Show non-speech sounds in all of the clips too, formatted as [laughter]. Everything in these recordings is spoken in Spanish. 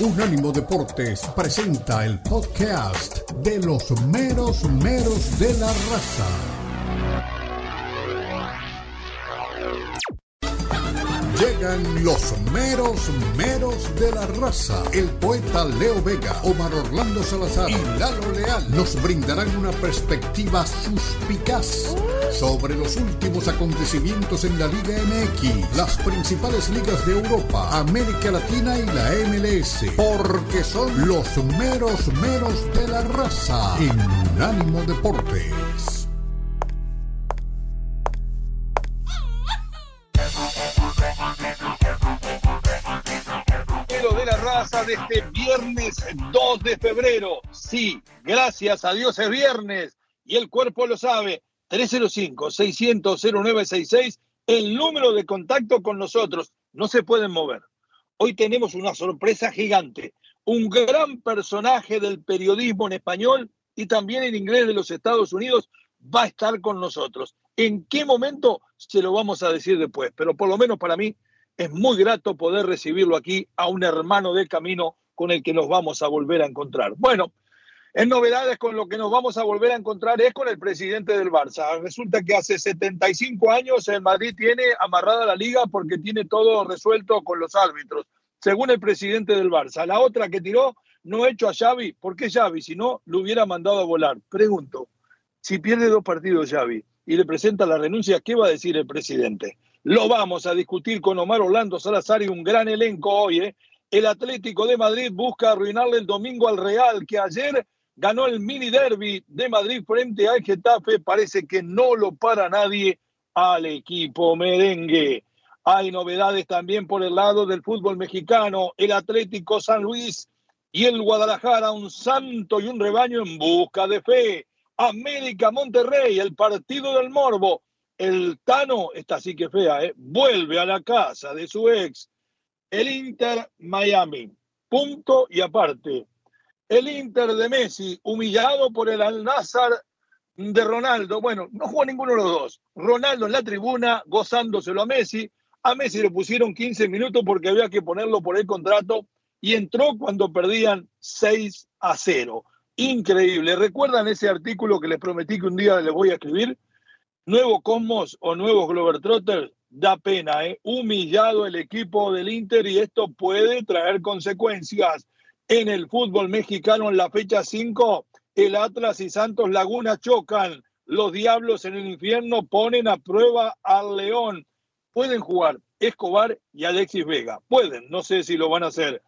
Unánimo Deportes presenta el podcast de los meros meros de la raza. Llegan los meros meros de la raza. El poeta Leo Vega, Omar Orlando Salazar y Lalo Leal nos brindarán una perspectiva suspicaz sobre los últimos acontecimientos en la Liga MX, las principales ligas de Europa, América Latina y la MLS, porque son los meros meros de la raza en Unánimo Deportes. Raza de este viernes 2 de febrero. Sí, gracias a Dios es viernes y el cuerpo lo sabe. 305-600-0966, el número de contacto con nosotros. No se pueden mover. Hoy tenemos una sorpresa gigante. Un gran personaje del periodismo en español y también en inglés de los Estados Unidos va a estar con nosotros. ¿En qué momento? Se lo vamos a decir después, pero por lo menos para mí es muy grato poder recibirlo aquí a un hermano del camino con el que nos vamos a volver a encontrar. Bueno, en novedades con lo que nos vamos a volver a encontrar es con el presidente del Barça. Resulta que hace 75 años el Madrid tiene amarrada la liga porque tiene todo resuelto con los árbitros, según el presidente del Barça. La otra que tiró no hecho a Xavi, ¿por qué Xavi? Si no, lo hubiera mandado a volar. Pregunto, si pierde dos partidos Xavi y le presenta la renuncia, ¿qué va a decir el presidente? Lo vamos a discutir con Omar Orlando Salazar y un gran elenco hoy. ¿eh? El Atlético de Madrid busca arruinarle el domingo al Real, que ayer ganó el mini derby de Madrid frente al Getafe. Parece que no lo para nadie al equipo merengue. Hay novedades también por el lado del fútbol mexicano. El Atlético San Luis y el Guadalajara, un santo y un rebaño en busca de fe. América Monterrey, el partido del Morbo el Tano, está así que fea, ¿eh? vuelve a la casa de su ex. El Inter Miami, punto y aparte. El Inter de Messi, humillado por el Al-Nazar de Ronaldo. Bueno, no jugó ninguno de los dos. Ronaldo en la tribuna, gozándoselo a Messi. A Messi le pusieron 15 minutos porque había que ponerlo por el contrato y entró cuando perdían 6 a 0. Increíble. ¿Recuerdan ese artículo que les prometí que un día les voy a escribir? Nuevo Cosmos o nuevos Globetrotters, da pena, ¿eh? humillado el equipo del Inter y esto puede traer consecuencias. En el fútbol mexicano en la fecha 5, el Atlas y Santos Laguna chocan. Los Diablos en el infierno ponen a prueba al León. Pueden jugar Escobar y Alexis Vega. Pueden, no sé si lo van a hacer.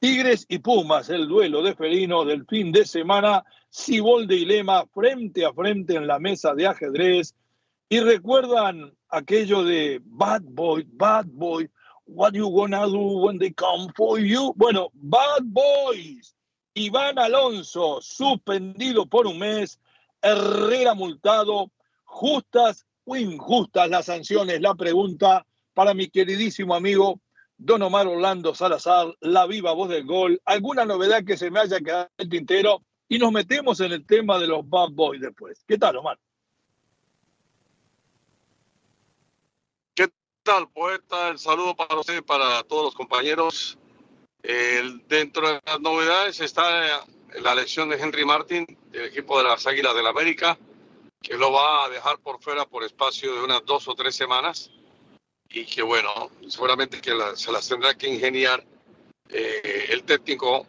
Tigres y Pumas, el duelo de felino del fin de semana. Cibolde y Lema frente a frente en la mesa de ajedrez. Y recuerdan aquello de Bad Boy, Bad Boy, what you gonna do when they come for you? Bueno, Bad Boys. Iván Alonso, suspendido por un mes. Herrera multado. ¿Justas o injustas las sanciones? La pregunta para mi queridísimo amigo Don Omar Orlando Salazar, la viva voz del gol. ¿Alguna novedad que se me haya quedado en el tintero? Y nos metemos en el tema de los Bad Boys después. ¿Qué tal, Omar? Tal, poeta? El saludo para usted, para todos los compañeros. dentro de las novedades está la elección de Henry Martin del equipo de las Águilas del la América, que lo va a dejar por fuera por espacio de unas dos o tres semanas y que bueno, seguramente que se las tendrá que ingeniar eh, el técnico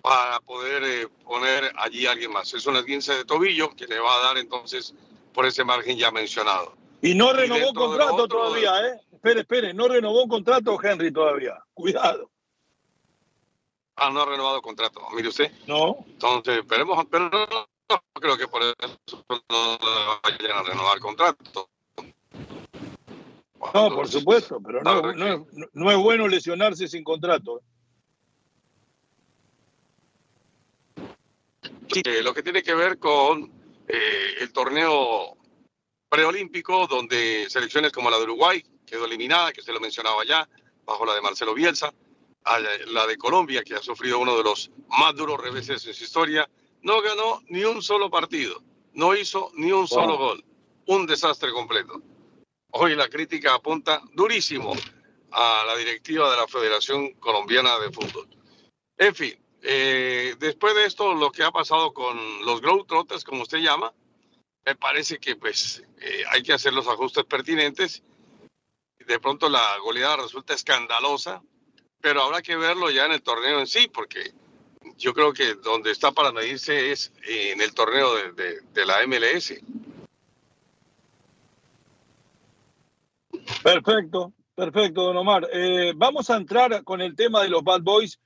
para poder eh, poner allí a alguien más. Es una 15 de tobillo que le va a dar entonces por ese margen ya mencionado. Y no renovó contrato todavía, ¿eh? Espere, espere, no renovó contrato Henry todavía. Cuidado. Ah, no ha renovado contrato, mire usted. No. Entonces, esperemos, pero no, creo que por eso no vayan a renovar contrato. no, por supuesto, pero no, no, no, es bueno lesionarse sin contrato. Sí, lo que tiene que ver con eh, el torneo preolímpico, donde selecciones como la de Uruguay quedó eliminada, que se lo mencionaba ya, bajo la de Marcelo Bielsa, la de Colombia, que ha sufrido uno de los más duros reveses en su historia, no ganó ni un solo partido, no hizo ni un solo gol, un desastre completo. Hoy la crítica apunta durísimo a la directiva de la Federación Colombiana de Fútbol. En fin, eh, después de esto, lo que ha pasado con los Globetrotters, como usted llama, me parece que pues eh, hay que hacer los ajustes pertinentes. De pronto la goleada resulta escandalosa, pero habrá que verlo ya en el torneo en sí, porque yo creo que donde está para medirse es en el torneo de, de la MLS. Perfecto, perfecto, don Omar. Eh, vamos a entrar con el tema de los Bad Boys.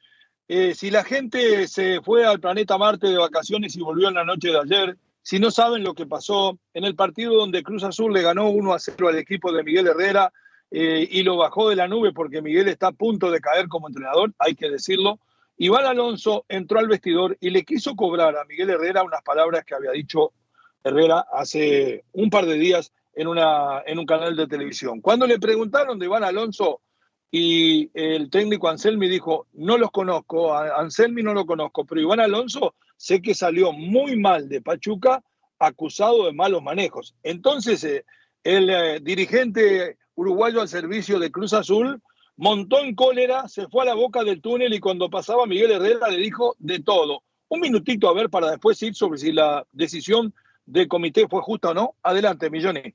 Eh, si la gente se fue al planeta Marte de vacaciones y volvió en la noche de ayer, si no saben lo que pasó en el partido donde Cruz Azul le ganó 1 a 0 al equipo de Miguel Herrera eh, y lo bajó de la nube porque Miguel está a punto de caer como entrenador, hay que decirlo. Iván Alonso entró al vestidor y le quiso cobrar a Miguel Herrera unas palabras que había dicho Herrera hace un par de días en, una, en un canal de televisión. Cuando le preguntaron de Iván Alonso y el técnico Anselmi dijo, no los conozco, Anselmi no lo conozco, pero Iván Alonso sé que salió muy mal de Pachuca acusado de malos manejos. Entonces, eh, el eh, dirigente uruguayo al servicio de Cruz Azul montó en cólera, se fue a la boca del túnel y cuando pasaba Miguel Herrera le dijo de todo. Un minutito a ver para después ir sobre si la decisión del comité fue justa o no. Adelante, Millones.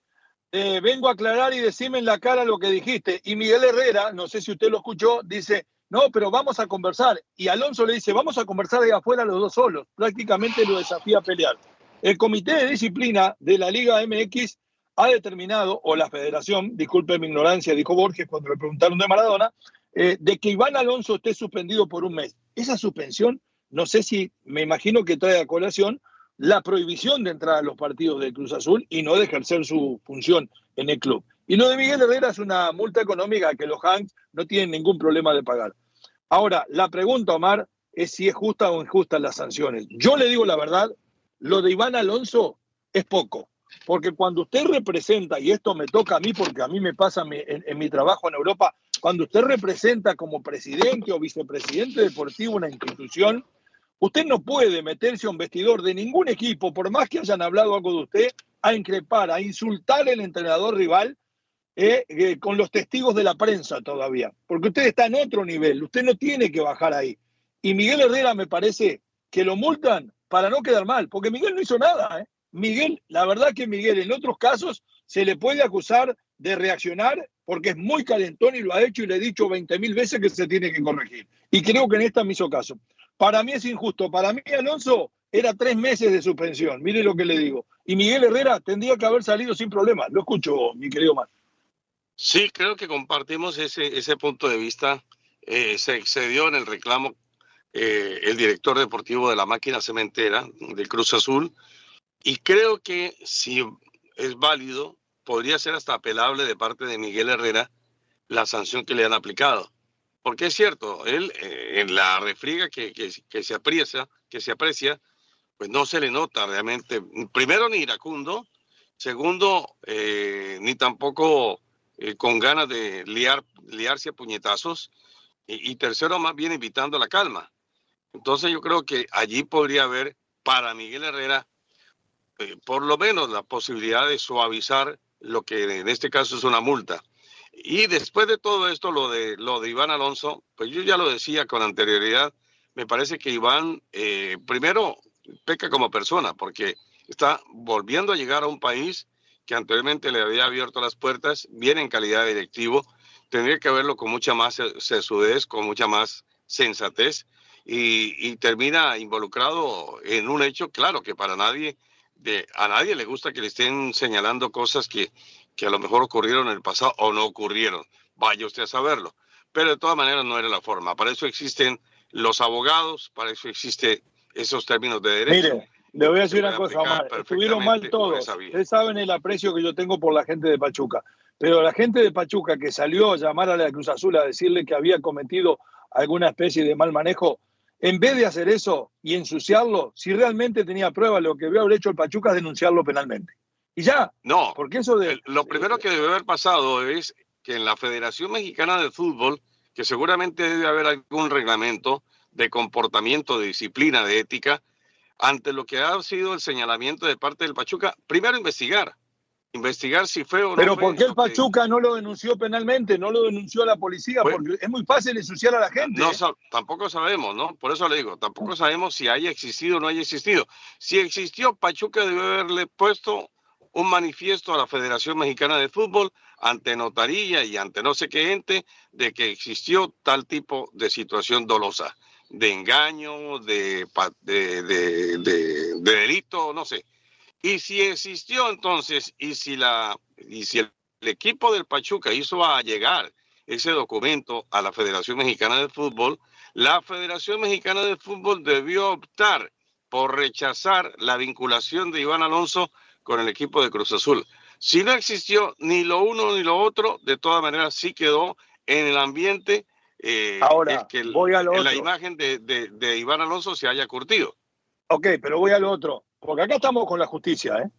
Eh, vengo a aclarar y decirme en la cara lo que dijiste. Y Miguel Herrera, no sé si usted lo escuchó, dice, no, pero vamos a conversar. Y Alonso le dice, vamos a conversar ahí afuera los dos solos. Prácticamente lo desafía a pelear. El comité de disciplina de la Liga MX ha determinado, o la federación, disculpe mi ignorancia, dijo Borges cuando le preguntaron de Maradona, eh, de que Iván Alonso esté suspendido por un mes. Esa suspensión, no sé si, me imagino que trae a colación la prohibición de entrar a los partidos de Cruz Azul y no de ejercer su función en el club. Y lo de Miguel Herrera es una multa económica que los Hanks no tienen ningún problema de pagar. Ahora, la pregunta, Omar, es si es justa o injusta las sanciones. Yo le digo la verdad, lo de Iván Alonso es poco, porque cuando usted representa, y esto me toca a mí porque a mí me pasa en, en mi trabajo en Europa, cuando usted representa como presidente o vicepresidente deportivo una institución, Usted no puede meterse a un vestidor de ningún equipo, por más que hayan hablado algo de usted, a increpar, a insultar al entrenador rival eh, eh, con los testigos de la prensa todavía. Porque usted está en otro nivel, usted no tiene que bajar ahí. Y Miguel Herrera me parece que lo multan para no quedar mal, porque Miguel no hizo nada. ¿eh? Miguel, la verdad que Miguel en otros casos se le puede acusar de reaccionar porque es muy calentón y lo ha hecho y le he dicho 20 mil veces que se tiene que corregir. Y creo que en esta me hizo caso. Para mí es injusto. Para mí, Alonso, era tres meses de suspensión. Mire lo que le digo. Y Miguel Herrera tendría que haber salido sin problema. Lo escucho, mi querido Mar. Sí, creo que compartimos ese, ese punto de vista. Eh, se excedió en el reclamo eh, el director deportivo de la máquina cementera del Cruz Azul. Y creo que si es válido, podría ser hasta apelable de parte de Miguel Herrera la sanción que le han aplicado. Porque es cierto, él eh, en la refriega que, que, se aprecia, que se aprecia, pues no se le nota realmente, primero ni iracundo, segundo, eh, ni tampoco eh, con ganas de liar, liarse a puñetazos, y, tercero, más bien invitando la calma. Entonces yo creo que allí podría haber para Miguel Herrera por lo menos la posibilidad de suavizar lo que en este caso es una multa. Y después de todo esto, lo de, lo de Iván Alonso, pues yo ya lo decía con anterioridad, me parece que Iván, eh, primero, peca como persona, porque está volviendo a llegar a un país que anteriormente le había abierto las puertas, viene en calidad de directivo, tendría que verlo con mucha más sesudez, con mucha más sensatez, y, termina involucrado en un hecho, claro, que para nadie, a nadie le gusta que le estén señalando cosas que que a lo mejor ocurrieron en el pasado o no ocurrieron. Vaya usted a saberlo. Pero de todas maneras no era la forma. Para eso existen los abogados, para eso existen esos términos de derecho. Mire, le voy a decir una cosa, Omar. Estuvieron mal todos. Ustedes saben el aprecio que yo tengo por la gente de Pachuca. Pero la gente de Pachuca que salió a llamar a la Cruz Azul a decirle que había cometido alguna especie de mal manejo, en vez de hacer eso y ensuciarlo, si realmente tenía pruebas, lo que debe haber hecho el Pachuca es denunciarlo penalmente. Y ya. No, porque eso de. Lo primero que debe haber pasado es que en la Federación Mexicana de Fútbol, que seguramente debe haber algún reglamento de comportamiento, de disciplina, de ética, ante lo que ha sido el señalamiento de parte del Pachuca, primero investigar investigar si fue o no. Pero ¿por qué el Pachuca no lo denunció penalmente? No lo denunció a la policía, porque es muy fácil ensuciar a la gente. No, tampoco sabemos, ¿no? Por eso le digo, tampoco sabemos si haya existido o no haya existido. Si existió, Pachuca debe haberle puesto un manifiesto a la Federación Mexicana de Fútbol ante notaría y ante no sé qué ente de que existió tal tipo de situación dolosa, de engaño, de, de, de delito, no sé. Y si existió entonces, y si, la, y si el, equipo del Pachuca hizo a llegar ese documento a la Federación Mexicana de Fútbol, la Federación Mexicana de Fútbol debió optar por rechazar la vinculación de Iván Alonso con el equipo de Cruz Azul. Si no existió ni lo uno ni lo otro, de todas maneras sí quedó en el ambiente eh, Ahora, que voy a la imagen de, de Iván Alonso se haya curtido. Ok, pero voy a lo otro porque acá estamos con la justicia, ¿eh?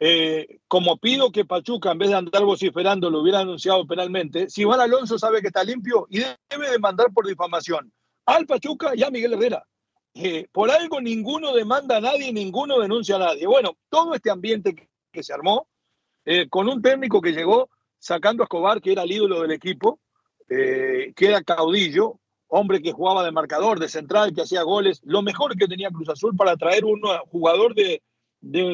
¿eh? como pido que Pachuca, en vez de andar vociferando, lo hubiera anunciado penalmente, si Iván Alonso sabe que está limpio y debe demandar por difamación al Pachuca y a Miguel Herrera. Eh, por algo ninguno demanda a nadie, ninguno denuncia a nadie. Bueno, todo este ambiente que, se armó, eh, con un técnico que llegó sacando a Escobar, que era el ídolo del equipo, que era caudillo, hombre que jugaba de marcador, de central, que hacía goles, lo mejor que tenía Cruz Azul para traer un jugador de,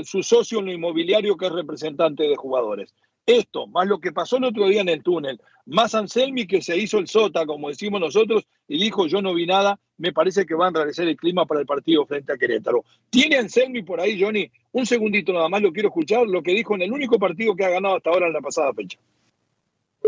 su socio en lo inmobiliario que es representante de jugadores. Esto, más lo que pasó el otro día en el túnel, más Anselmi que se hizo el sota, como decimos nosotros, y dijo yo no vi nada, me parece que va a enrarecer el clima para el partido frente a Querétaro. ¿Tiene Anselmi por ahí, Johnny? Un segundito nada más, lo quiero escuchar, lo que dijo en el único partido que ha ganado hasta ahora en la pasada fecha.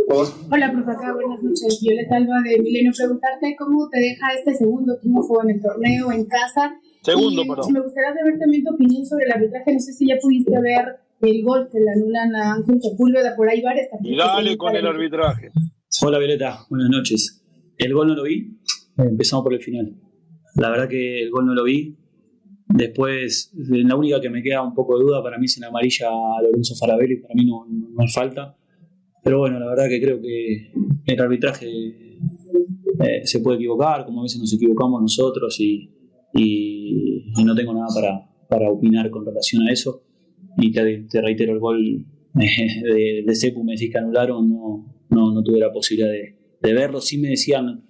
Hola, profe, acá buenas noches. Violeta Alba de Milenio. Preguntarte cómo te deja este segundo triunfo en el torneo en casa. Segundo, perdón. Me gustaría saber también tu opinión sobre el arbitraje. No sé si ya pudiste ver el gol que le anulan a Ángel Sepúlveda por ahí varias Y dale con el arbitraje. Hola, Violeta. Buenas noches. El gol no lo vi. Empezamos por el final. La verdad que el gol no lo vi. Después, la única que me queda un poco de duda para mí es en amarilla a Lorenzo Farabelli. Para mí no, no, no falta pero bueno, la verdad que creo que el arbitraje eh, se puede equivocar, como a veces nos equivocamos nosotros y, y, no tengo nada para, para, opinar con relación a eso. Y te, reitero, el gol [laughs] de, de me decís que anularon, no, no, no tuve la posibilidad de, de, verlo. Sí me decían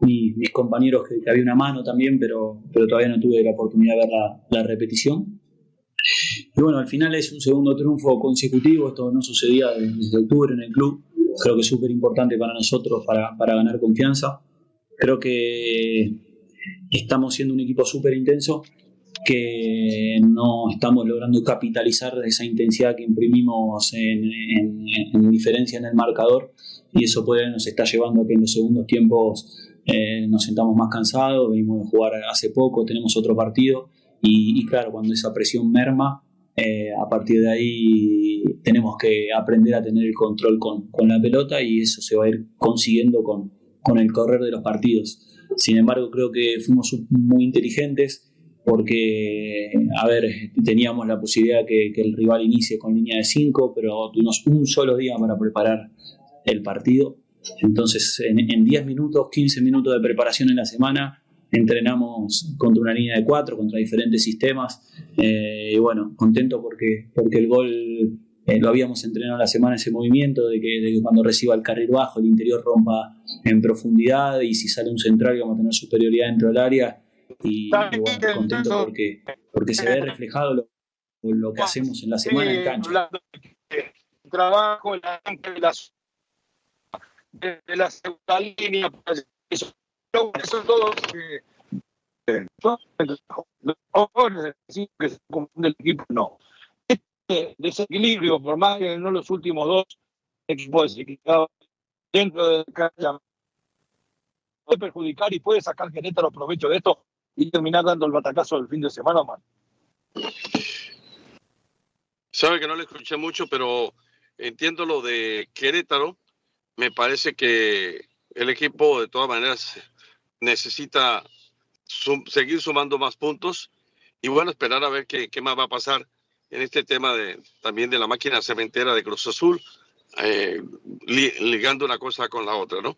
mis, mis compañeros que, que, había una mano también, pero, pero todavía no tuve la oportunidad de ver la, la repetición. Y bueno, al final es un segundo triunfo consecutivo, esto no sucedía desde octubre en el club, creo que es súper importante para nosotros para, para, ganar confianza. Creo que estamos siendo un equipo súper intenso, que no estamos logrando capitalizar esa intensidad que imprimimos en, en, diferencia en el marcador y eso puede, nos está llevando a que en los segundos tiempos eh, nos sentamos más cansados, venimos de jugar hace poco, tenemos otro partido y, claro, cuando esa presión merma, eh, a partir de ahí tenemos que aprender a tener el control con, con, la pelota y eso se va a ir consiguiendo con, con el correr de los partidos. Sin embargo, creo que fuimos muy inteligentes porque, a ver, teníamos la posibilidad que, que el rival inicie con línea de 5, pero tuvimos un solo día para preparar el partido. Entonces, en 10 minutos, 15 minutos de preparación en la semana, entrenamos contra una línea de cuatro, contra diferentes sistemas. Eh, y bueno, contento porque, porque el gol eh, lo habíamos entrenado la semana, ese movimiento de que, cuando reciba el carril bajo, el interior rompa en profundidad y si sale un central vamos a tener superioridad dentro del área. Y, bueno, contento porque, porque se ve [laughs] reflejado lo, lo que hacemos en la semana en cancha. Trabajo de la, de la segunda línea, pero eso todo que que se confunde el equipo, no. Este desequilibrio, por más que no los últimos dos equipos desequilibrados dentro de la cancha, puede perjudicar y puede sacar los provecho de esto y terminar dando el batacazo del fin de semana, man. Sabe que no le escuché mucho, pero entiendo lo de Querétaro. Me parece que el equipo de todas maneras necesita seguir sumando más puntos y bueno, esperar a ver qué, qué, más va a pasar en este tema de también de la máquina cementera de Cruz Azul, eh, ligando una cosa con la otra, ¿no?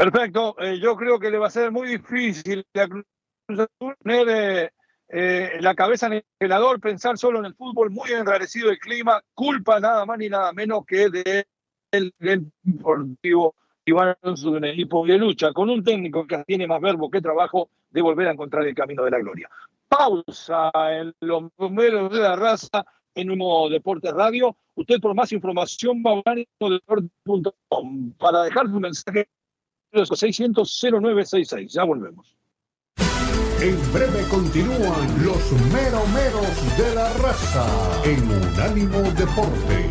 Perfecto, eh, yo creo que le va a ser muy difícil eh, eh, la cabeza en el gelador, pensar solo en el fútbol, muy enrarecido el clima, culpa nada más ni nada menos que del de deportivo Iván un equipo de lucha, con un técnico que tiene más verbo que trabajo de volver a encontrar el camino de la gloria. Pausa en los números de la raza en Humo Deportes Radio. Usted por más información va a deportes.com para dejar su mensaje 600 0966. Ya volvemos. En breve continúan los meromeros de la raza en Unánimo Deportes.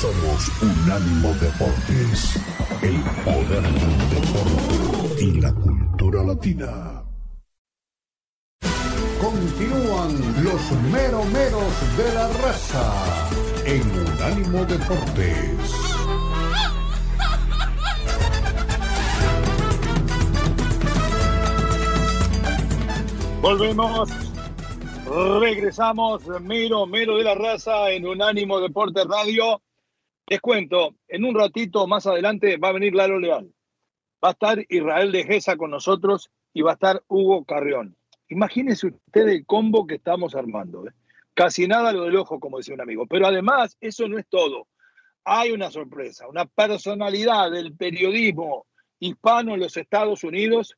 Somos Unánimo Deportes, el poder del deporte y la cultura latina. Continúan los meromeros de la raza en Unánimo Deportes. Volvemos, regresamos, Miro, Miro de la Raza en Unánimo Deporte Radio. Les cuento, en un ratito más adelante va a venir Lalo Leal. Va a estar Israel de Gesa con nosotros y va a estar Hugo Carrión. Imagínense usted el combo que estamos armando. ¿eh? Casi nada lo del ojo, como decía un amigo. Pero además, eso no es todo. Hay una sorpresa, una personalidad del periodismo hispano en los Estados Unidos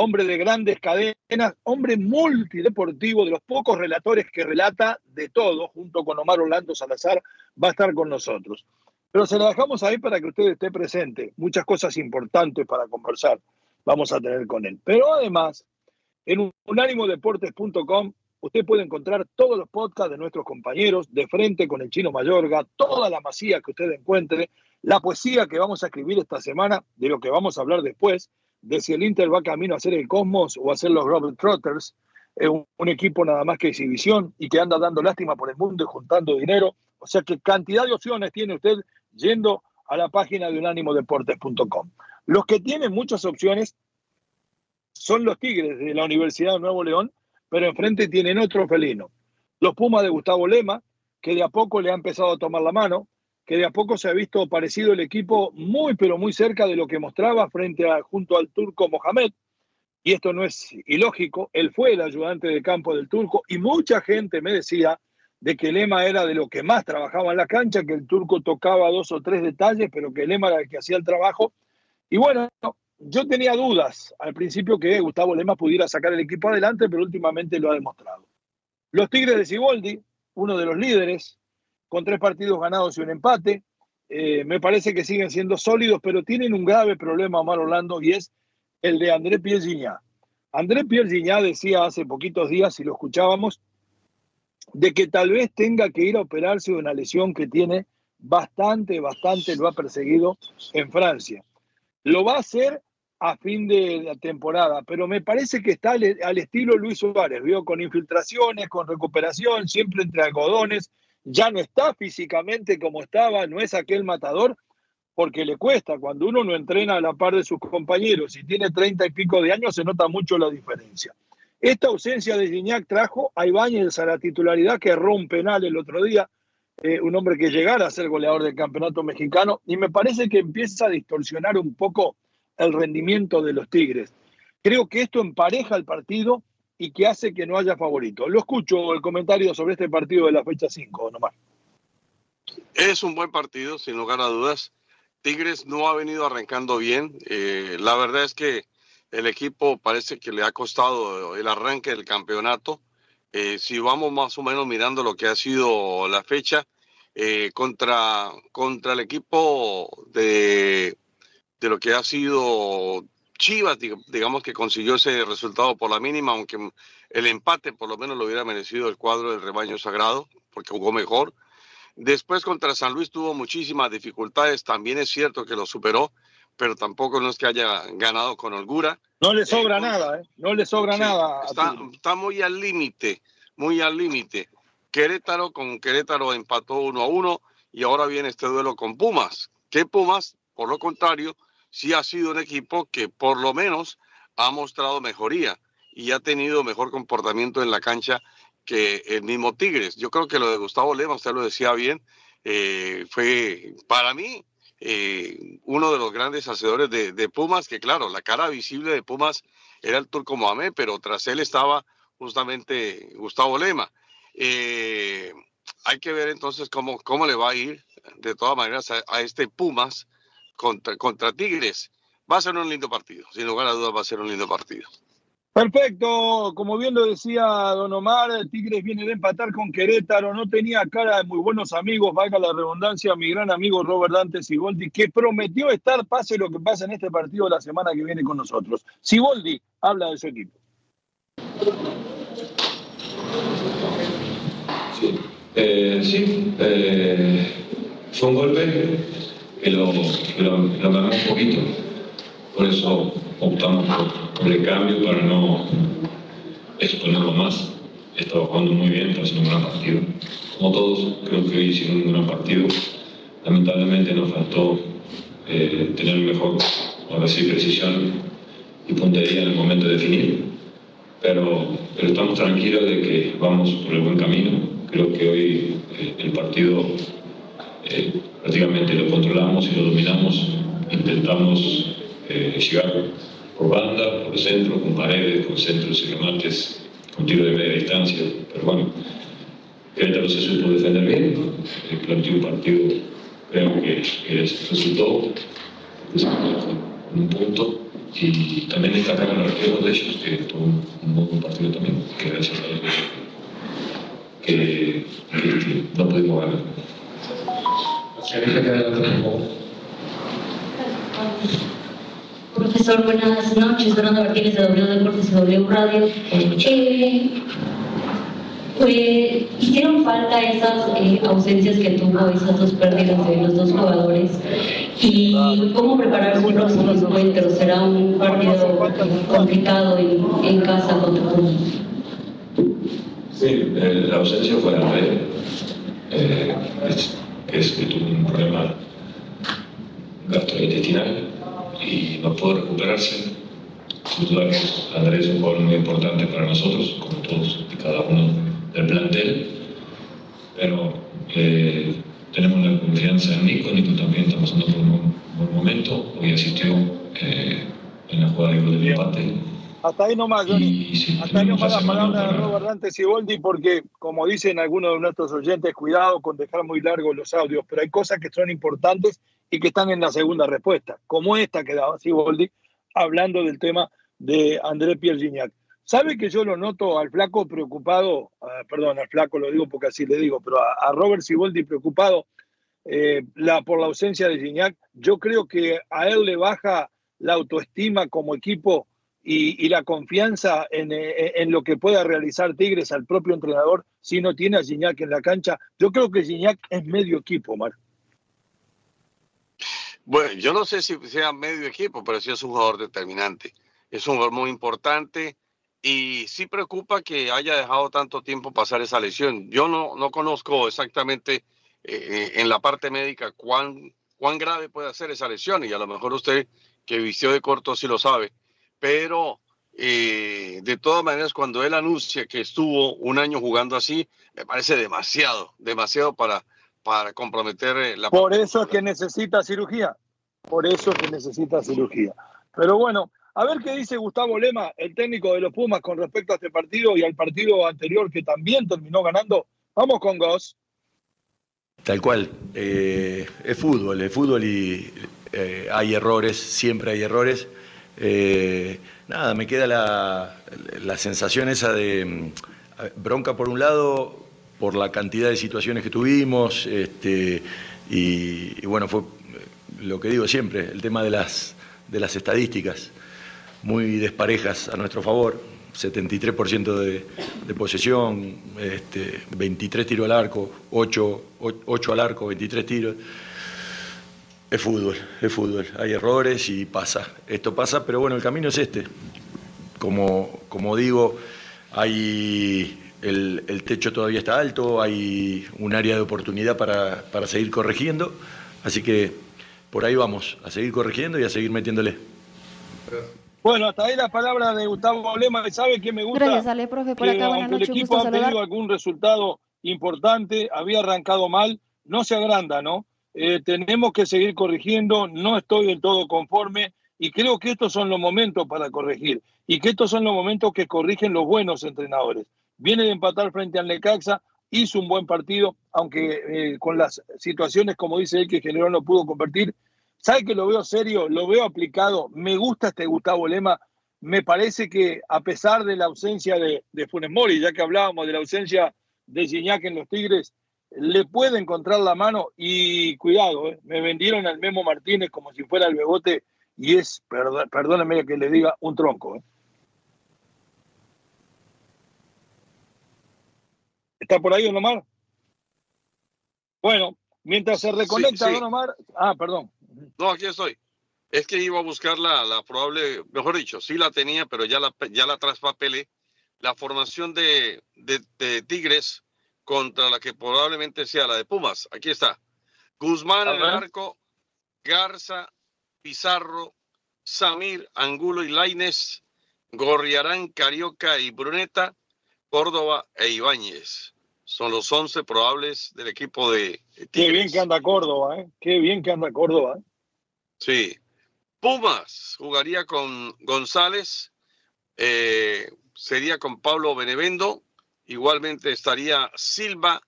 hombre de grandes cadenas, hombre multideportivo, de los pocos relatores que relata de todo, junto con Omar Orlando Salazar, va a estar con nosotros. Pero se la dejamos ahí para que usted esté presente. Muchas cosas importantes para conversar vamos a tener con él. Pero además, en unánimodeportes.com usted puede encontrar todos los podcasts de nuestros compañeros, de frente con el chino Mayorga, toda la masía que usted encuentre, la poesía que vamos a escribir esta semana, de lo que vamos a hablar después, de si el Inter va camino a hacer el Cosmos o a hacer los Robert Trotters, un, un, equipo nada más que exhibición y que anda dando lástima por el mundo y juntando dinero. O sea que cantidad de opciones tiene usted yendo a la página de unánimodeportes.com. Los que tienen muchas opciones son los Tigres de la Universidad de Nuevo León, pero enfrente tienen otro felino. Los Pumas de Gustavo Lema, que de a poco le ha empezado a tomar la mano, que de a poco se ha visto parecido el equipo muy, pero muy cerca de lo que mostraba frente a, junto al turco Mohamed. Y esto no es ilógico, él fue el ayudante de campo del turco y mucha gente me decía de que Lema era de lo que más trabajaba en la cancha, que el turco tocaba dos o tres detalles, pero que Lema era el que hacía el trabajo. Y bueno, yo tenía dudas al principio que Gustavo Lema pudiera sacar el equipo adelante, pero últimamente lo ha demostrado. Los Tigres de Ciboldi, uno de los líderes, con tres partidos ganados y un empate. Eh, me parece que siguen siendo sólidos, pero tienen un grave problema, Omar Orlando, y es el de André Pierre Gignac. André Pierre Gignac decía hace poquitos días, si lo escuchábamos, de que tal vez tenga que ir a operarse de una lesión que tiene bastante, bastante, lo ha perseguido en Francia. Lo va a hacer a fin de la temporada, pero me parece que está al, estilo Luis Suárez, ¿vio? con infiltraciones, con recuperación, siempre entre algodones, ya no está físicamente como estaba, no es aquel matador, porque le cuesta. Cuando uno no entrena a la par de sus compañeros y tiene treinta y pico de años, se nota mucho la diferencia. Esta ausencia de Gignac trajo a Ibáñez a la titularidad que erró un penal el otro día, eh, un hombre que llegara a ser goleador del campeonato mexicano, y me parece que empieza a distorsionar un poco el rendimiento de los Tigres. Creo que esto empareja el partido y que hace que no haya favorito. Lo escucho el comentario sobre este partido de la fecha 5, nomás. Es un buen partido, sin lugar a dudas. Tigres no ha venido arrancando bien. Eh, la verdad es que el equipo parece que le ha costado el arranque del campeonato. Eh, si vamos más o menos mirando lo que ha sido la fecha, eh, contra, contra el equipo de, de lo que ha sido Chivas, digamos que consiguió ese resultado por la mínima, aunque el empate por lo menos lo hubiera merecido el cuadro del rebaño sagrado, porque jugó mejor. Después contra San Luis tuvo muchísimas dificultades, también es cierto que lo superó, pero tampoco no es que haya ganado con holgura. No le sobra eh, nada, ¿eh? No le sobra nada. Está, está muy al límite, muy al límite. Querétaro con Querétaro empató uno a uno y ahora viene este duelo con Pumas. Que Pumas, por lo contrario, sí ha sido un equipo que por lo menos ha mostrado mejoría y ha tenido mejor comportamiento en la cancha que el mismo Tigres. Yo creo que lo de Gustavo Lema, usted lo decía bien, eh, fue para mí eh, uno de los grandes hacedores de, Pumas, que claro, la cara visible de Pumas era el Turco Mohamed, pero tras él estaba justamente Gustavo Lema. Eh, hay que ver entonces cómo, cómo le va a ir de todas maneras a, este Pumas contra, contra Tigres. Va a ser un lindo partido, sin lugar a dudas va a ser un lindo partido. Perfecto, como bien lo decía Don Omar, Tigres viene de empatar con Querétaro, no tenía cara de muy buenos amigos, valga la redundancia, mi gran amigo Robert Dante Siboldi, que prometió estar pase lo que pase en este partido la semana que viene con nosotros. Siboldi habla de su equipo. Sí, eh, sí eh, fue un golpe que lo, que lo, un poquito, por eso optamos por, el cambio para no exponerlo más. Estaba jugando muy bien, está haciendo un gran partido. Como todos, creo que hoy hicieron un gran partido. Lamentablemente nos faltó eh, tener mejor, ahora sí, precisión y puntería en el momento de definir. Pero, pero estamos tranquilos de que vamos por el buen camino. Creo que hoy eh, el partido eh, prácticamente lo controlamos y lo dominamos. Intentamos llegar por banda, por centro, con paredes, con centros y remates, con tiro de media distancia. Pero bueno, Querétaro se supo defender bien, el planteó un partido, creo que, resultó, pues, un punto. Y también destacar el arquero de ellos, que tuvo un, partido también, que gracias a que, que, que no pudimos ganar. Profesor, buenas noches. Fernando Martínez de W Deportes y W Radio. Eh, hicieron falta esas eh, ausencias que tuvo, esas dos pérdidas de los dos jugadores. ¿Y cómo preparar su próximo encuentro? ¿Será un partido complicado en, en casa contra Pumas? Sí, la ausencia fue la eh, es, que tuvo un problema gastrointestinal y no pudo recuperarse. Sin duda Andrés es un jugador muy importante para nosotros, como todos y cada uno del plantel, pero eh, tenemos la confianza en Nico, Nico también está pasando por un buen momento, hoy asistió eh, en la jugada del empate. Hasta ahí nomás, Johnny. Hasta ahí nomás la palabra de Robert Dante Siboldi, porque como dicen algunos de nuestros oyentes, cuidado con dejar muy largos los audios, pero hay cosas que son importantes y que están en la segunda respuesta, como esta que daba Siboldi, hablando del tema de André Pierre Gignac. ¿Sabe que yo lo noto al flaco preocupado? Ah, perdón, al flaco lo digo porque así le digo, pero a, Robert Siboldi preocupado eh, la, por la ausencia de Gignac. Yo creo que a él le baja la autoestima como equipo y, la confianza en, en, lo que pueda realizar Tigres al propio entrenador si no tiene a Gignac en la cancha. Yo creo que Gignac es medio equipo, Mar. Bueno, yo no sé si sea medio equipo, pero sí es un jugador determinante. Es un jugador muy importante y sí preocupa que haya dejado tanto tiempo pasar esa lesión. Yo no, no conozco exactamente eh, en la parte médica cuán, cuán grave puede ser esa lesión y a lo mejor usted que vistió de corto sí lo sabe, pero eh, de todas maneras cuando él anuncia que estuvo un año jugando así, me parece demasiado, demasiado para para comprometer eh, la... Por eso es que necesita cirugía, por eso es que necesita cirugía. Pero bueno, a ver qué dice Gustavo Lema, el técnico de los Pumas, con respecto a este partido y al partido anterior que también terminó ganando. Vamos con Goss. Tal cual, eh, es fútbol, es fútbol y eh, hay errores, siempre hay errores. Nada, me queda la, la sensación esa de mm, bronca por un lado, por la cantidad de situaciones que tuvimos, este, y, bueno, fue lo que digo siempre, el tema de las, de las estadísticas, muy desparejas a nuestro favor, 73% de, de, posesión, este, 23 tiros al arco, 8, 8 al arco, 23 tiros. Es fútbol, es fútbol, hay errores y pasa, esto pasa, pero bueno, el camino es este. Como, como digo, hay el, el, techo todavía está alto, hay un área de oportunidad para, para seguir corrigiendo, así que por ahí vamos, a seguir corrigiendo y a seguir metiéndole. Bueno, hasta ahí la palabra de Gustavo Lema. ¿Sabe qué me gusta? Gracias, Ale, profe, por que acá. Buenas aunque el noches, equipo ha tenido algún resultado importante, había arrancado mal, no se agranda, ¿no? Eh, tenemos que seguir corrigiendo, no estoy del todo conforme y creo que estos son los momentos para corregir y que estos son los momentos que corrigen los buenos entrenadores. Viene de empatar frente al Necaxa, hizo un buen partido, aunque eh, con las situaciones, como dice él, que generó no pudo convertir. ¿Sabe que lo veo serio? Lo veo aplicado. Me gusta este Gustavo Lema. Me parece que a pesar de la ausencia de, Funes Mori, ya que hablábamos de la ausencia de Gignac en los Tigres, le puede encontrar la mano y cuidado, eh, me vendieron al Memo Martínez como si fuera el bebote y es, perd perdóname que le diga, un tronco. Eh. ¿Está por ahí, Don Omar? Bueno, mientras se reconecta, Sí, sí. Don Omar. Ah, perdón. No, aquí estoy. Es que iba a buscar la, la probable, mejor dicho, sí la tenía, pero ya la, ya la traspapelé. La formación de, de, de Tigres contra la que probablemente sea la de Pumas. Aquí está. Guzmán en el arco, Garza, Pizarro, Samir, Angulo y Laines, Gorriarán, Carioca y Bruneta, Córdoba e Ibáñez. Son los 11 probables del equipo de Tigres. Qué bien que anda Córdoba, ¿eh? Qué bien que anda Córdoba. ¿eh? Sí. Pumas jugaría con González, eh, sería con Pablo Benevendo, igualmente estaría Silva,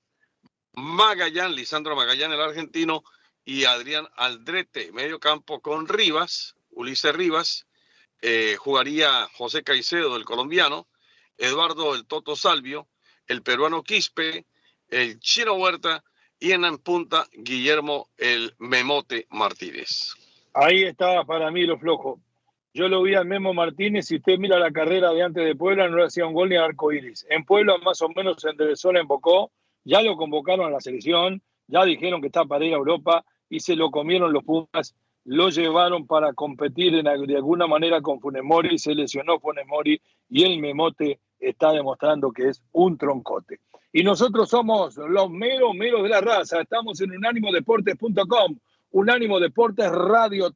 Magallán, Lisandro Magallán, el argentino, y Adrián Aldrete, medio campo con Rivas, Ulises Rivas, eh, jugaría José Caicedo, el colombiano, Eduardo el Toto Salvio, el peruano Quispe, el chino Huerta, y en punta Guillermo el Memote Martínez. Ahí está para mí lo flojo. Yo lo vi al Memo Martínez. Si usted mira la carrera de antes de Puebla, no le hacía un gol ni arco iris. En Puebla, más o menos, se enderezó, le embocó. Ya lo convocaron a la selección. Ya dijeron que está para ir a Europa y se lo comieron los Pumas. Lo llevaron para competir en, de alguna manera con Funemori. Se lesionó Funemori y el Memote está demostrando que es un troncote. Y nosotros somos los meros, meros de la raza. Estamos en unánimodeportes.com. Unánimo Deportes Radio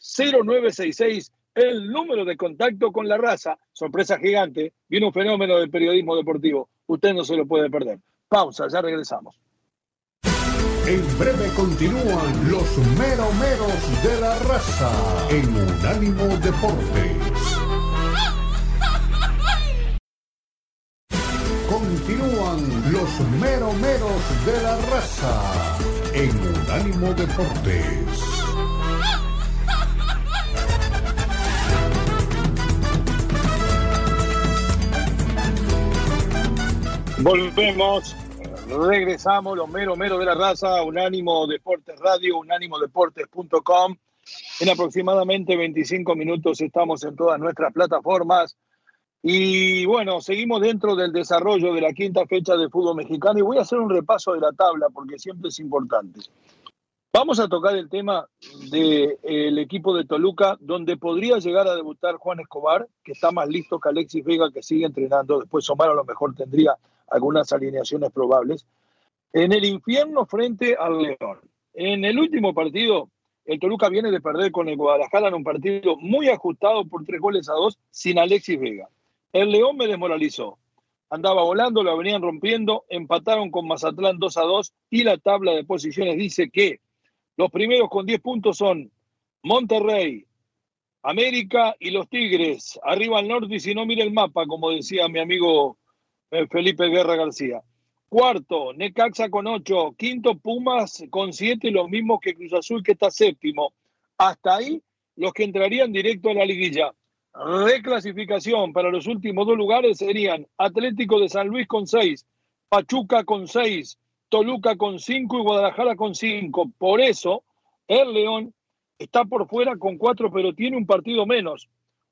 305-600-0966, el número de contacto con la raza. Sorpresa gigante, viene un fenómeno del periodismo deportivo. Usted no se lo puede perder. Pausa, ya regresamos. En breve continúan los meromeros de la raza en Unánimo Deportes. Continúan los meromeros de la raza en Unánimo Deportes. Volvemos, regresamos, los meros, meros de la raza, Unánimo Deportes Radio, unánimodeportes.com. En aproximadamente 25 minutos estamos en todas nuestras plataformas. Y bueno, seguimos dentro del desarrollo de la quinta fecha de fútbol mexicano y voy a hacer un repaso de la tabla porque siempre es importante. Vamos a tocar el tema del equipo de Toluca, donde podría llegar a debutar Juan Escobar, que está más listo que Alexis Vega, que sigue entrenando. Después Omar a lo mejor tendría algunas alineaciones probables. En el infierno frente al León. En el último partido, el Toluca viene de perder con el Guadalajara en un partido muy ajustado por tres goles a dos sin Alexis Vega. El León me desmoralizó. Andaba volando, lo venían rompiendo, empataron con Mazatlán 2 a 2 y la tabla de posiciones dice que los primeros con 10 puntos son Monterrey, América y los Tigres. Arriba al norte y si no, mire el mapa, como decía mi amigo Felipe Guerra García. Cuarto, Necaxa con 8. Quinto, Pumas con 7, los mismos que Cruz Azul, que está séptimo. Hasta ahí, los que entrarían directo a la liguilla. Reclasificación para los últimos dos lugares serían Atlético de San Luis con 6, Pachuca con 6, Toluca con 5 y Guadalajara con 5. Por eso, el León está por fuera con 4, pero tiene un partido menos.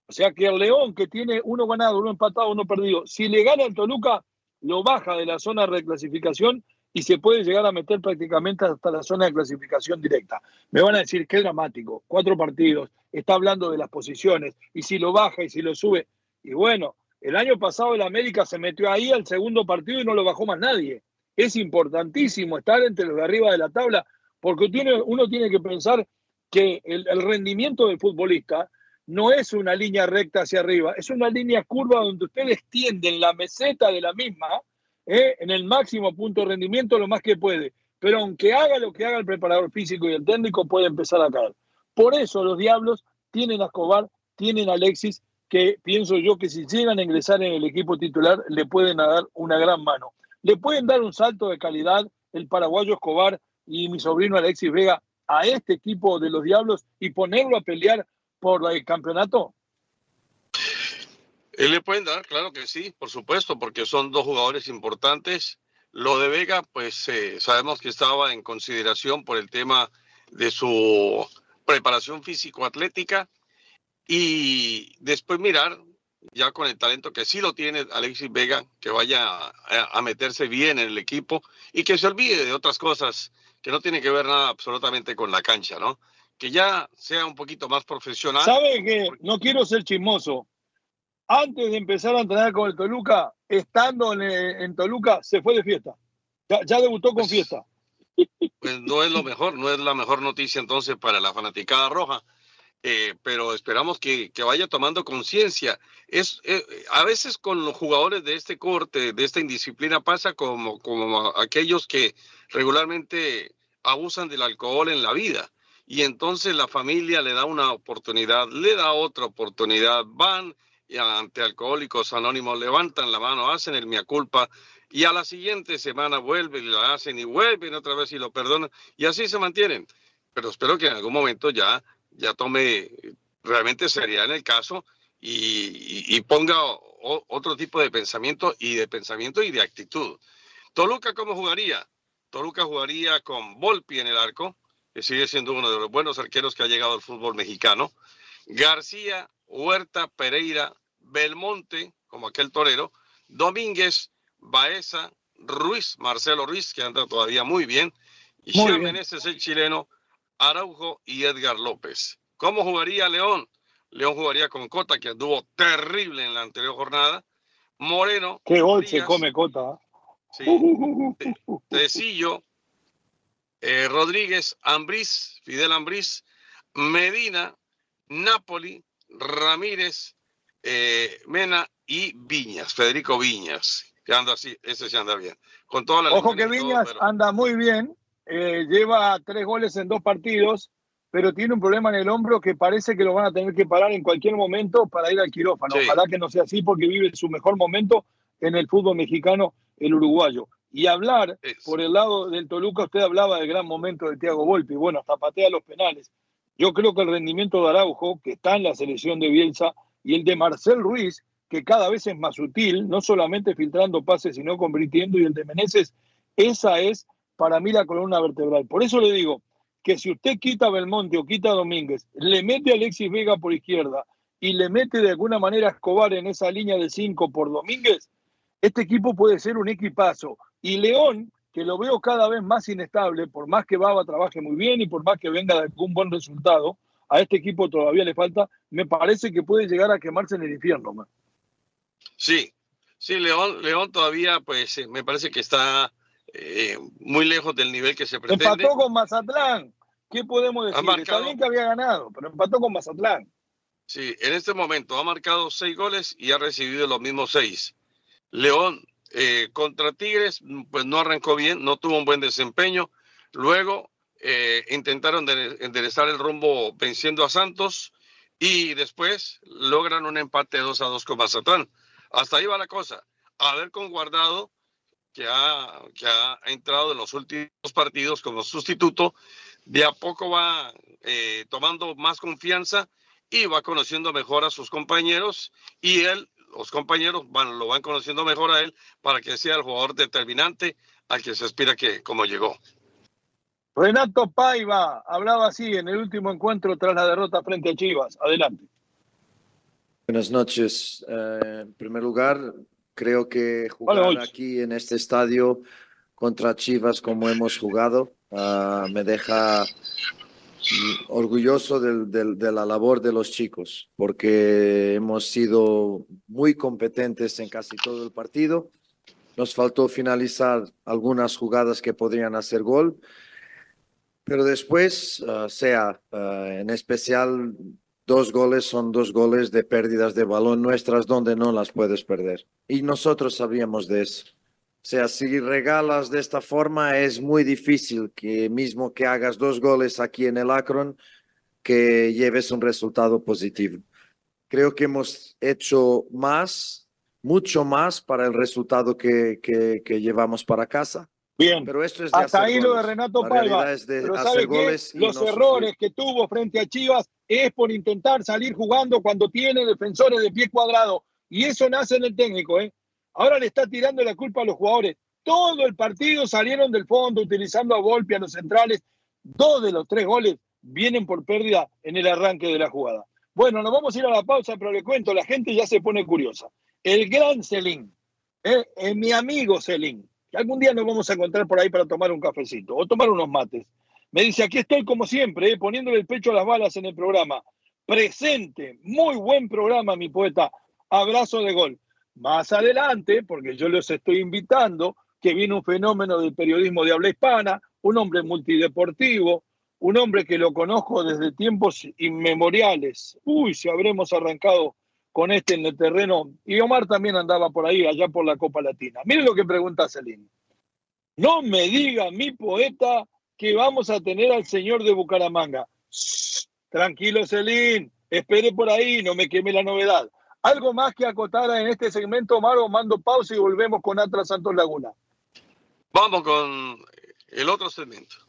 O sea que el León, que tiene uno ganado, uno empatado, uno perdido, si le gana el Toluca, lo baja de la zona de reclasificación y se puede llegar a meter prácticamente hasta la zona de clasificación directa. Me van a decir qué dramático, cuatro partidos, está hablando de las posiciones, y si lo baja y si lo sube, y bueno, El año pasado el América se metió ahí al segundo partido y no lo bajó más nadie. Es importantísimo estar entre los de arriba de la tabla porque tiene, uno tiene que pensar que el, el rendimiento del futbolista no es una línea recta hacia arriba, es una línea curva donde ustedes tienden la meseta de la misma ¿eh? en el máximo punto de rendimiento lo más que puede. Pero aunque haga lo que haga el preparador físico y el técnico, puede empezar a caer. Por eso los Diablos tienen a Escobar, tienen a Alexis, que pienso yo que si llegan a ingresar en el equipo titular, le pueden dar una gran mano. Le pueden dar un salto de calidad el paraguayo Escobar y mi sobrino Alexis Vega a este equipo de los Diablos y ponerlo a pelear por el campeonato? Él le pueden dar, claro que sí, por supuesto, porque son dos jugadores importantes. Lo de Vega, pues eh, sabemos que estaba en consideración por el tema de su preparación físico-atlética y después mirar, ya con el talento que sí lo tiene Alexis Vega, que vaya a, a meterse bien en el equipo y que se olvide de otras cosas que no tienen que ver nada absolutamente con la cancha, ¿no? Que ya sea un poquito más profesional. ¿Sabe que no quiero ser chismoso? Antes de empezar a entrenar con el Toluca, estando en, Toluca, se fue de fiesta. Ya, debutó con pues, fiesta. Pues no es lo mejor, no es la mejor noticia entonces para la fanaticada roja. Eh, pero esperamos que, que, vaya tomando conciencia. Es eh, a veces con los jugadores de este corte, de esta indisciplina, pasa como, como aquellos que regularmente abusan del alcohol en la vida y entonces la familia le da una oportunidad, le da otra oportunidad, van y ante Alcohólicos Anónimos levantan la mano, hacen el mea culpa y a la siguiente semana vuelven y la hacen y vuelven otra vez y lo perdonan y así se mantienen. Pero espero que en algún momento ya, ya tome realmente seriedad en el caso y, y ponga otro tipo de pensamiento y de pensamiento y de actitud. Toluca, ¿cómo jugaría? Toluca jugaría con Volpi en el arco, que sigue siendo uno de los buenos arqueros que ha llegado al fútbol mexicano. García, Huerta, Pereira, Belmonte, como aquel torero, Domínguez, Baeza, Ruiz, Marcelo Ruiz, que anda todavía muy bien, y es el chileno, Araujo y Edgar López. ¿Cómo jugaría León? León jugaría con Cota, que anduvo terrible en la anterior jornada. Moreno. Qué gol se come Cota. Sí. [laughs] Tecillo, eh, Rodríguez, Ambriz, Fidel Ambriz, Medina, Napoli, Ramírez, eh, Mena y Viñas, Federico Viñas, que anda así, ese se anda bien. Con toda la Ojo que Viñas anda muy bien, eh, lleva tres goles en dos partidos, pero tiene un problema en el hombro que parece que lo van a tener que parar en cualquier momento para ir al quirófano. Ojalá que no sea así porque vive su mejor momento en el fútbol mexicano, el uruguayo. Y hablar por el lado del Toluca, usted hablaba del gran momento de Thiago Volpi, bueno, hasta patea los penales. Yo creo que el rendimiento de Araujo, que está en la selección de Bielsa, y el de Marcel Ruiz, que cada vez es más sutil, no solamente filtrando pases, sino convirtiendo, y el de Meneses, esa es para mí la columna vertebral. Por eso le digo que si usted quita a Belmonte o quita a Domínguez, le mete a Alexis Vega por izquierda y le mete de alguna manera a Escobar en esa línea de cinco por Domínguez, este equipo puede ser un equipazo. Y León, que lo veo cada vez más inestable, por más que Baba trabaje muy bien y por más que venga de algún buen resultado, a este equipo todavía le falta, me parece que puede llegar a quemarse en el infierno. Man. Sí, sí, León, León todavía, pues eh, me parece que está eh, muy lejos del nivel que se pretende. Empató con Mazatlán. ¿Qué podemos decir? Está bien que había ganado, pero empató con Mazatlán. Sí, en este momento ha marcado seis goles y ha recibido los mismos seis. León eh, contra Tigres, pues no arrancó bien, no tuvo un buen desempeño. Luego eh, intentaron enderezar el rumbo venciendo a Santos y después logran un empate 2 a 2 con Mazatlán. Hasta ahí va la cosa. A ver con Guardado, que ha, que ha entrado en los últimos partidos como sustituto, de a poco va eh, tomando más confianza y va conociendo mejor a sus compañeros y él los compañeros van, lo van conociendo mejor a él para que sea el jugador determinante al que se aspira que como llegó. Renato Paiva hablaba así en el último encuentro tras la derrota frente a Chivas. Adelante. Buenas noches. Eh, en primer lugar, creo que jugar aquí en este estadio contra Chivas como hemos jugado uh, me deja orgulloso de la labor de los chicos, porque hemos sido muy competentes en casi todo el partido. Nos faltó finalizar algunas jugadas que podrían hacer gol, pero después, ah, sea ah, en especial, dos goles son dos goles de pérdidas de balón nuestras donde no las puedes perder. Y nosotros sabíamos de eso. O sea, si regalas de esta forma es muy difícil que mismo que hagas dos goles aquí en el Akron, que lleves un resultado positivo. Creo que hemos hecho más, mucho más para el resultado que, que, llevamos para casa. Bien, pero esto es hasta ahí lo de Renato Palma. pero ¿sabe goles los errores que tuvo frente a Chivas es por intentar salir jugando cuando tiene defensores de pie cuadrado. Y eso nace en el técnico, ¿eh? Ahora le está tirando la culpa a los jugadores. Todo el partido salieron del fondo utilizando a golpe a los centrales. Dos de los tres goles vienen por pérdida en el arranque de la jugada. Bueno, nos vamos a ir a la pausa, pero le cuento, la gente ya se pone curiosa. El gran Celín, eh, eh, mi amigo Celín, que algún día nos vamos a encontrar por ahí para tomar un cafecito o tomar unos mates. Me dice, aquí estoy como siempre, eh, poniéndole el pecho a las balas en el programa. Presente, muy buen programa, mi poeta. Abrazo de gol más adelante, porque yo los estoy invitando, que viene un fenómeno del periodismo de habla hispana, un hombre multideportivo, un hombre que lo conozco desde tiempos inmemoriales. Uy, si habremos arrancado con este en el terreno. Y Omar también andaba por ahí, allá por la Copa Latina. Miren lo que pregunta Celine. No me diga mi poeta que vamos a tener al señor de Bucaramanga. tranquilo, Celín, espere por ahí, no me queme la novedad. ¿Algo más que acotar en este segmento, Maro? Mando pausa y volvemos con Atlas Santos Laguna. Vamos con el otro segmento. [laughs]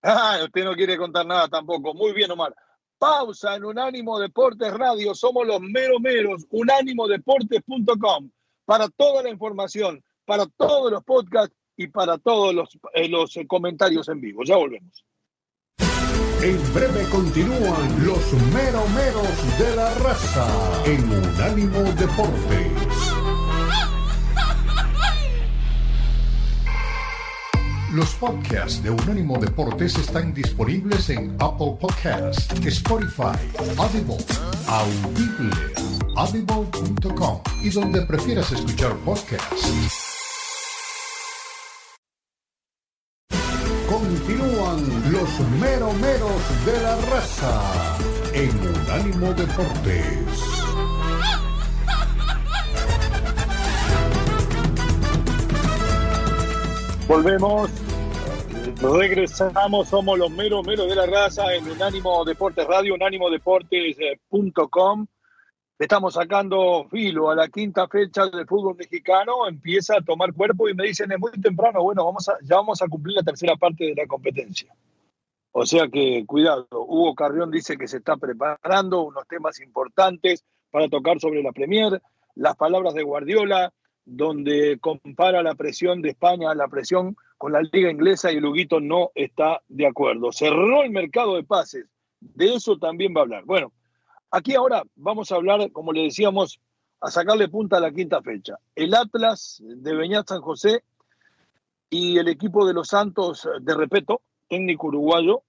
Ah, usted no quiere contar nada tampoco. Muy bien, Omar. Pausa en Unánimo Deportes Radio. Somos los mero meros. Unánimodeportes.com. Para toda la información, para todos los podcasts y para todos los, eh, los comentarios en vivo. Ya volvemos. En breve continúan los meromeros de la raza en Unánimo Deportes. Los podcasts de Unánimo Deportes están disponibles en Apple Podcasts, Spotify, Audible, Audible, audible.com y donde prefieras escuchar podcasts. Continúan los meromeros de la raza en Unánimo Deportes. Volvemos, regresamos, somos los meros meros de la raza en Unánimo Deportes Radio, unánimodeportes.com. Estamos sacando filo a la quinta fecha del fútbol mexicano, empieza a tomar cuerpo y me dicen es muy temprano, bueno, vamos a, ya vamos a cumplir la tercera parte de la competencia. O sea que cuidado, Hugo Carrión dice que se está preparando unos temas importantes para tocar sobre la Premier, las palabras de Guardiola, donde compara la presión de España, la presión con la liga inglesa y Luguito no está de acuerdo. Cerró el mercado de pases, de eso también va a hablar. Bueno, Aquí ahora vamos a hablar, como le decíamos, a sacarle punta a la quinta fecha. El Atlas de Beñat San José y el equipo de los Santos de Repeto, técnico uruguayo.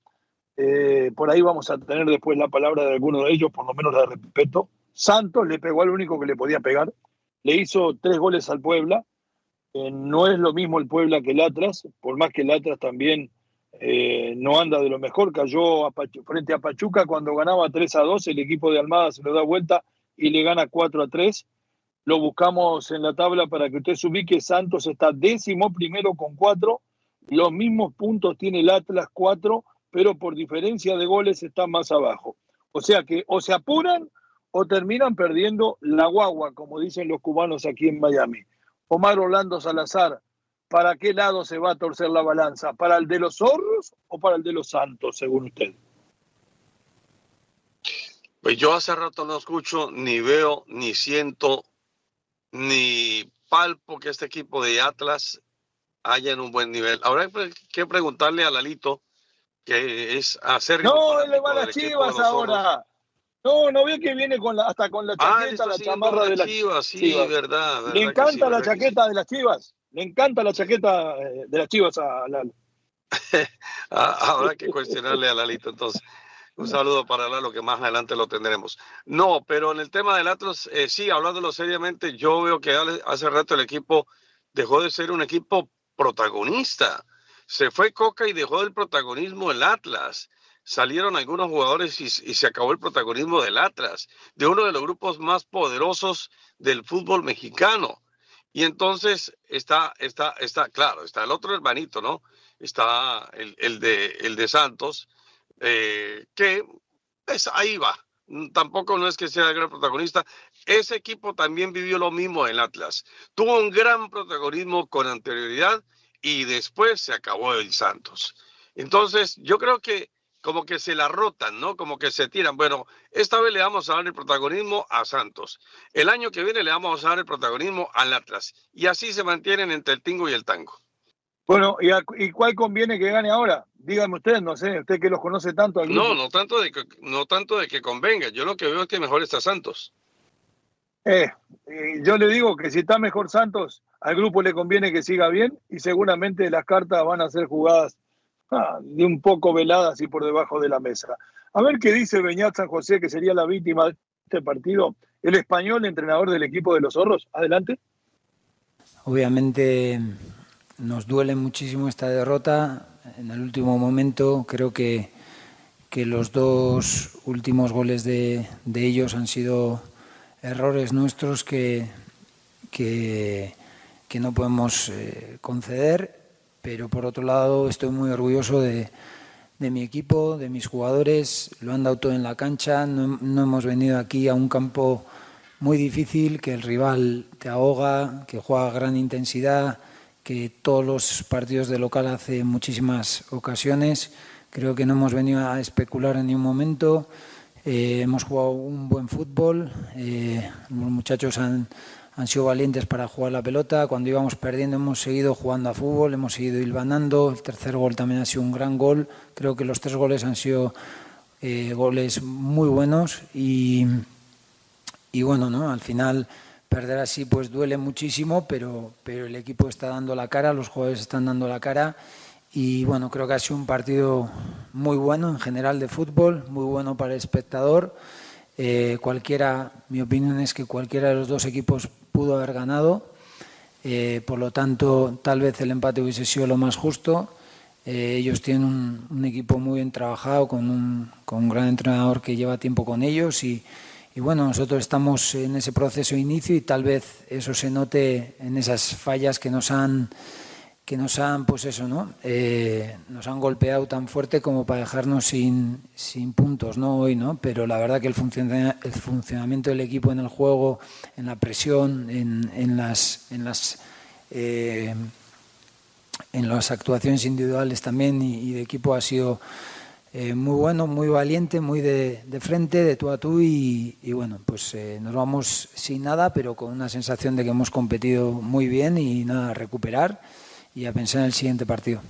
Eh, por ahí vamos a tener después la palabra de alguno de ellos, por lo menos la de Repeto. Santos le pegó al único que le podía pegar. Le hizo tres goles al Puebla. Eh, no es lo mismo el Puebla que el Atlas, por más que el Atlas también eh, no anda de lo mejor, cayó frente a Pachuca cuando ganaba 3 a 2, el equipo de Almada se lo da vuelta y le gana 4 a 3. Lo buscamos en la tabla para que usted se ubique, Santos está décimo primero con 4, los mismos puntos tiene el Atlas 4, pero por diferencia de goles está más abajo. O sea que o se apuran o terminan perdiendo la guagua, como dicen los cubanos aquí en Miami. Omar Orlando Salazar, ¿para qué lado se va a torcer la balanza? ¿Para el de los zorros o para el de los santos, según usted? Pues yo hace rato no escucho, ni veo, ni siento, ni palpo que este equipo de Atlas haya en un buen nivel. Ahora hay que preguntarle a Lalito, que es hacer. No, él le va a las chivas ahora. No, no ve que viene con la, hasta con la ah, chaqueta, la chamarra de las chivas. Sí, verdad. Le encanta la chaqueta de las chivas. Le encanta la chaqueta eh, de las chivas a Lalo. [laughs] Habrá que cuestionarle a Lalito entonces. Un [laughs] saludo para Lalo, que más adelante lo tendremos. No, pero en el tema del Atlas, eh, sí, hablándolo seriamente, yo veo que hace rato el equipo dejó de ser un equipo protagonista. Se fue Coca y dejó el protagonismo el Atlas. Salieron algunos jugadores y, se acabó el protagonismo del Atlas, de uno de los grupos más poderosos del fútbol mexicano. Y entonces está, está, está, claro, está el otro hermanito, ¿no? Está el, el de, el de Santos, eh, que pues, ahí va. Tampoco no es que sea el gran protagonista. Ese equipo también vivió lo mismo en Atlas. Tuvo un gran protagonismo con anterioridad y después se acabó el Santos. Entonces, yo creo que como que se la rotan, ¿no? Como que se tiran. Bueno, esta vez le vamos a dar el protagonismo a Santos. El año que viene le vamos a dar el protagonismo al Atlas. Y así se mantienen entre el tingo y el tango. Bueno, ¿y, cuál conviene que gane ahora? Dígame usted, no sé, usted que los conoce tanto. No, no tanto, de que, no tanto de que convenga. Yo lo que veo es que mejor está Santos. Eh, yo le digo que si está mejor Santos, al grupo le conviene que siga bien y seguramente las cartas van a ser jugadas ah, de un poco veladas y por debajo de la mesa. A ver qué dice Beñat San José, que sería la víctima de este partido. El español, entrenador del equipo de los zorros. Adelante. Obviamente nos duele muchísimo esta derrota. En el último momento creo que, que los dos últimos goles de, de, ellos han sido errores nuestros que, que, que no podemos eh, conceder, pero por otro lado estoy muy orgulloso de, de, mi equipo, de mis jugadores, lo han dado todo en la cancha, no, no hemos venido aquí a un campo muy difícil, que el rival te ahoga, que juega a gran intensidad, que todos los partidos de local hace muchísimas ocasiones. Creo que no hemos venido a especular en ningún momento. Eh, hemos jugado un buen fútbol. Eh, los muchachos han, han, sido valientes para jugar la pelota. Cuando íbamos perdiendo hemos seguido jugando a fútbol, hemos seguido hilvanando. El tercer gol también ha sido un gran gol. Creo que los tres goles han sido eh, goles muy buenos y, y bueno, ¿no? al final Perder así pues duele muchísimo, pero, pero el equipo está dando la cara, los jugadores están dando la cara y bueno, creo que ha sido un partido muy bueno en general de fútbol, muy bueno para el espectador. Eh, cualquiera, mi opinión es que cualquiera de los dos equipos pudo haber ganado, eh, por lo tanto tal vez el empate hubiese sido lo más justo. Eh, ellos tienen un, un, equipo muy bien trabajado, con un, con un gran entrenador que lleva tiempo con ellos y, y bueno, nosotros estamos en ese proceso de inicio y tal vez eso se note en esas fallas que nos han, que nos han, pues eso, ¿no? Eh, nos han golpeado tan fuerte como para dejarnos sin, sin puntos, ¿no? Hoy, ¿no? Pero la verdad que el, el funcionamiento del equipo en el juego, en la presión, en, en las, en las eh, en las actuaciones individuales también y, y de equipo ha sido eh, muy bueno, muy valiente, muy de, de, frente, de tú a tú y, y bueno, pues eh, nos vamos sin nada, pero con una sensación de que hemos competido muy bien y nada, recuperar y a pensar en el siguiente partido.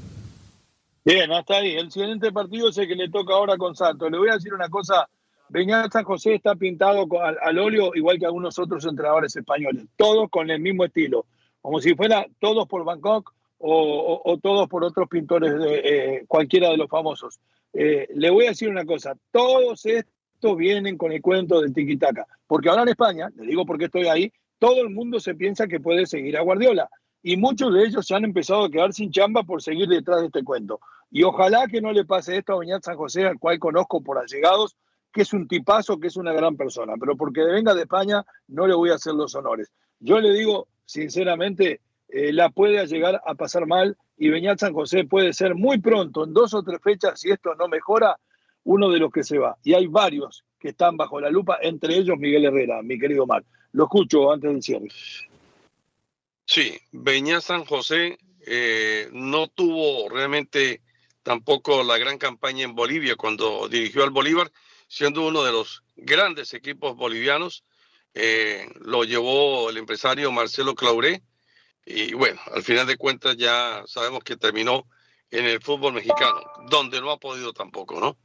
Bien, hasta ahí. El siguiente partido es el que le toca ahora con Santos. Le voy a decir una cosa. Beñat San José está pintado al, al, óleo igual que algunos otros entrenadores españoles, todos con el mismo estilo, como si fuera todos por Bangkok o, o, o todos por otros pintores de eh, cualquiera de los famosos. Eh, le voy a decir una cosa, todos estos vienen con el cuento del tiquitaca, porque ahora en España, le digo porque estoy ahí, todo el mundo se piensa que puede seguir a Guardiola y muchos de ellos se han empezado a quedar sin chamba por seguir detrás de este cuento. Y ojalá que no le pase esto a Beñat San José, al cual conozco por allegados, que es un tipazo, que es una gran persona, pero porque venga de España no le voy a hacer los honores. Yo le digo, sinceramente, eh, la puede llegar a pasar mal y Beñat San José puede ser muy pronto, en dos o tres fechas, si esto no mejora, uno de los que se va. Y hay varios que están bajo la lupa, entre ellos Miguel Herrera, mi querido Mar. Lo escucho antes del cierre. Sí, Beñat San José eh, no tuvo realmente tampoco la gran campaña en Bolivia cuando dirigió al Bolívar, siendo uno de los grandes equipos bolivianos. Eh, lo llevó el empresario Marcelo Clauré, y bueno, al final de cuentas ya sabemos que terminó en el fútbol mexicano, donde no ha podido tampoco, ¿no?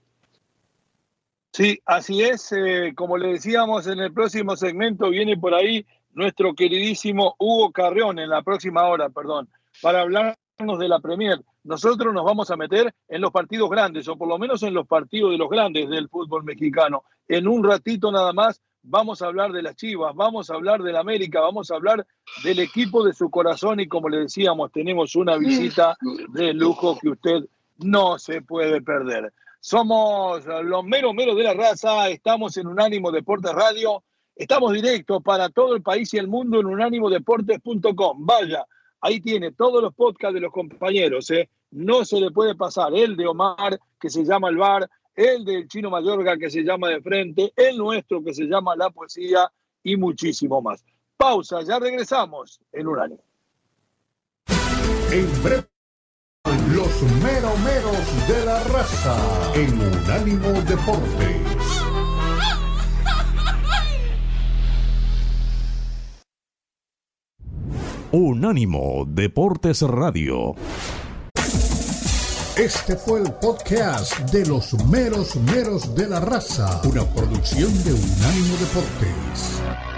Sí, así es. Eh, como le decíamos en el próximo segmento, viene por ahí nuestro queridísimo Hugo Carrión en la próxima hora, perdón, para hablarnos de la Premier. nosotros nos vamos a meter en los partidos grandes, o por lo menos en los partidos de los grandes del fútbol mexicano. En un ratito nada más vamos a hablar de las Chivas, vamos a hablar del América, vamos a hablar del equipo de su corazón y como le decíamos, tenemos una visita de lujo que usted no se puede perder. Somos los meros meros de la raza, estamos en Unánimo Deportes Radio, estamos directos para todo el país y el mundo en unánimodeportes.com. Vaya, ahí tiene todos los podcasts de los compañeros, ¿eh? no se le puede pasar el de Omar, que se llama El Bar, el del Chino Mayorga, que se llama De Frente, el nuestro, que se llama La Poesía, y muchísimo más. Pausa, ya regresamos en Unánimo. En breve, los meromeros de la raza en Unánimo Deportes. Unánimo Deportes Radio. Este fue el podcast de los meros meros de la raza, una producción de Unánimo Deportes.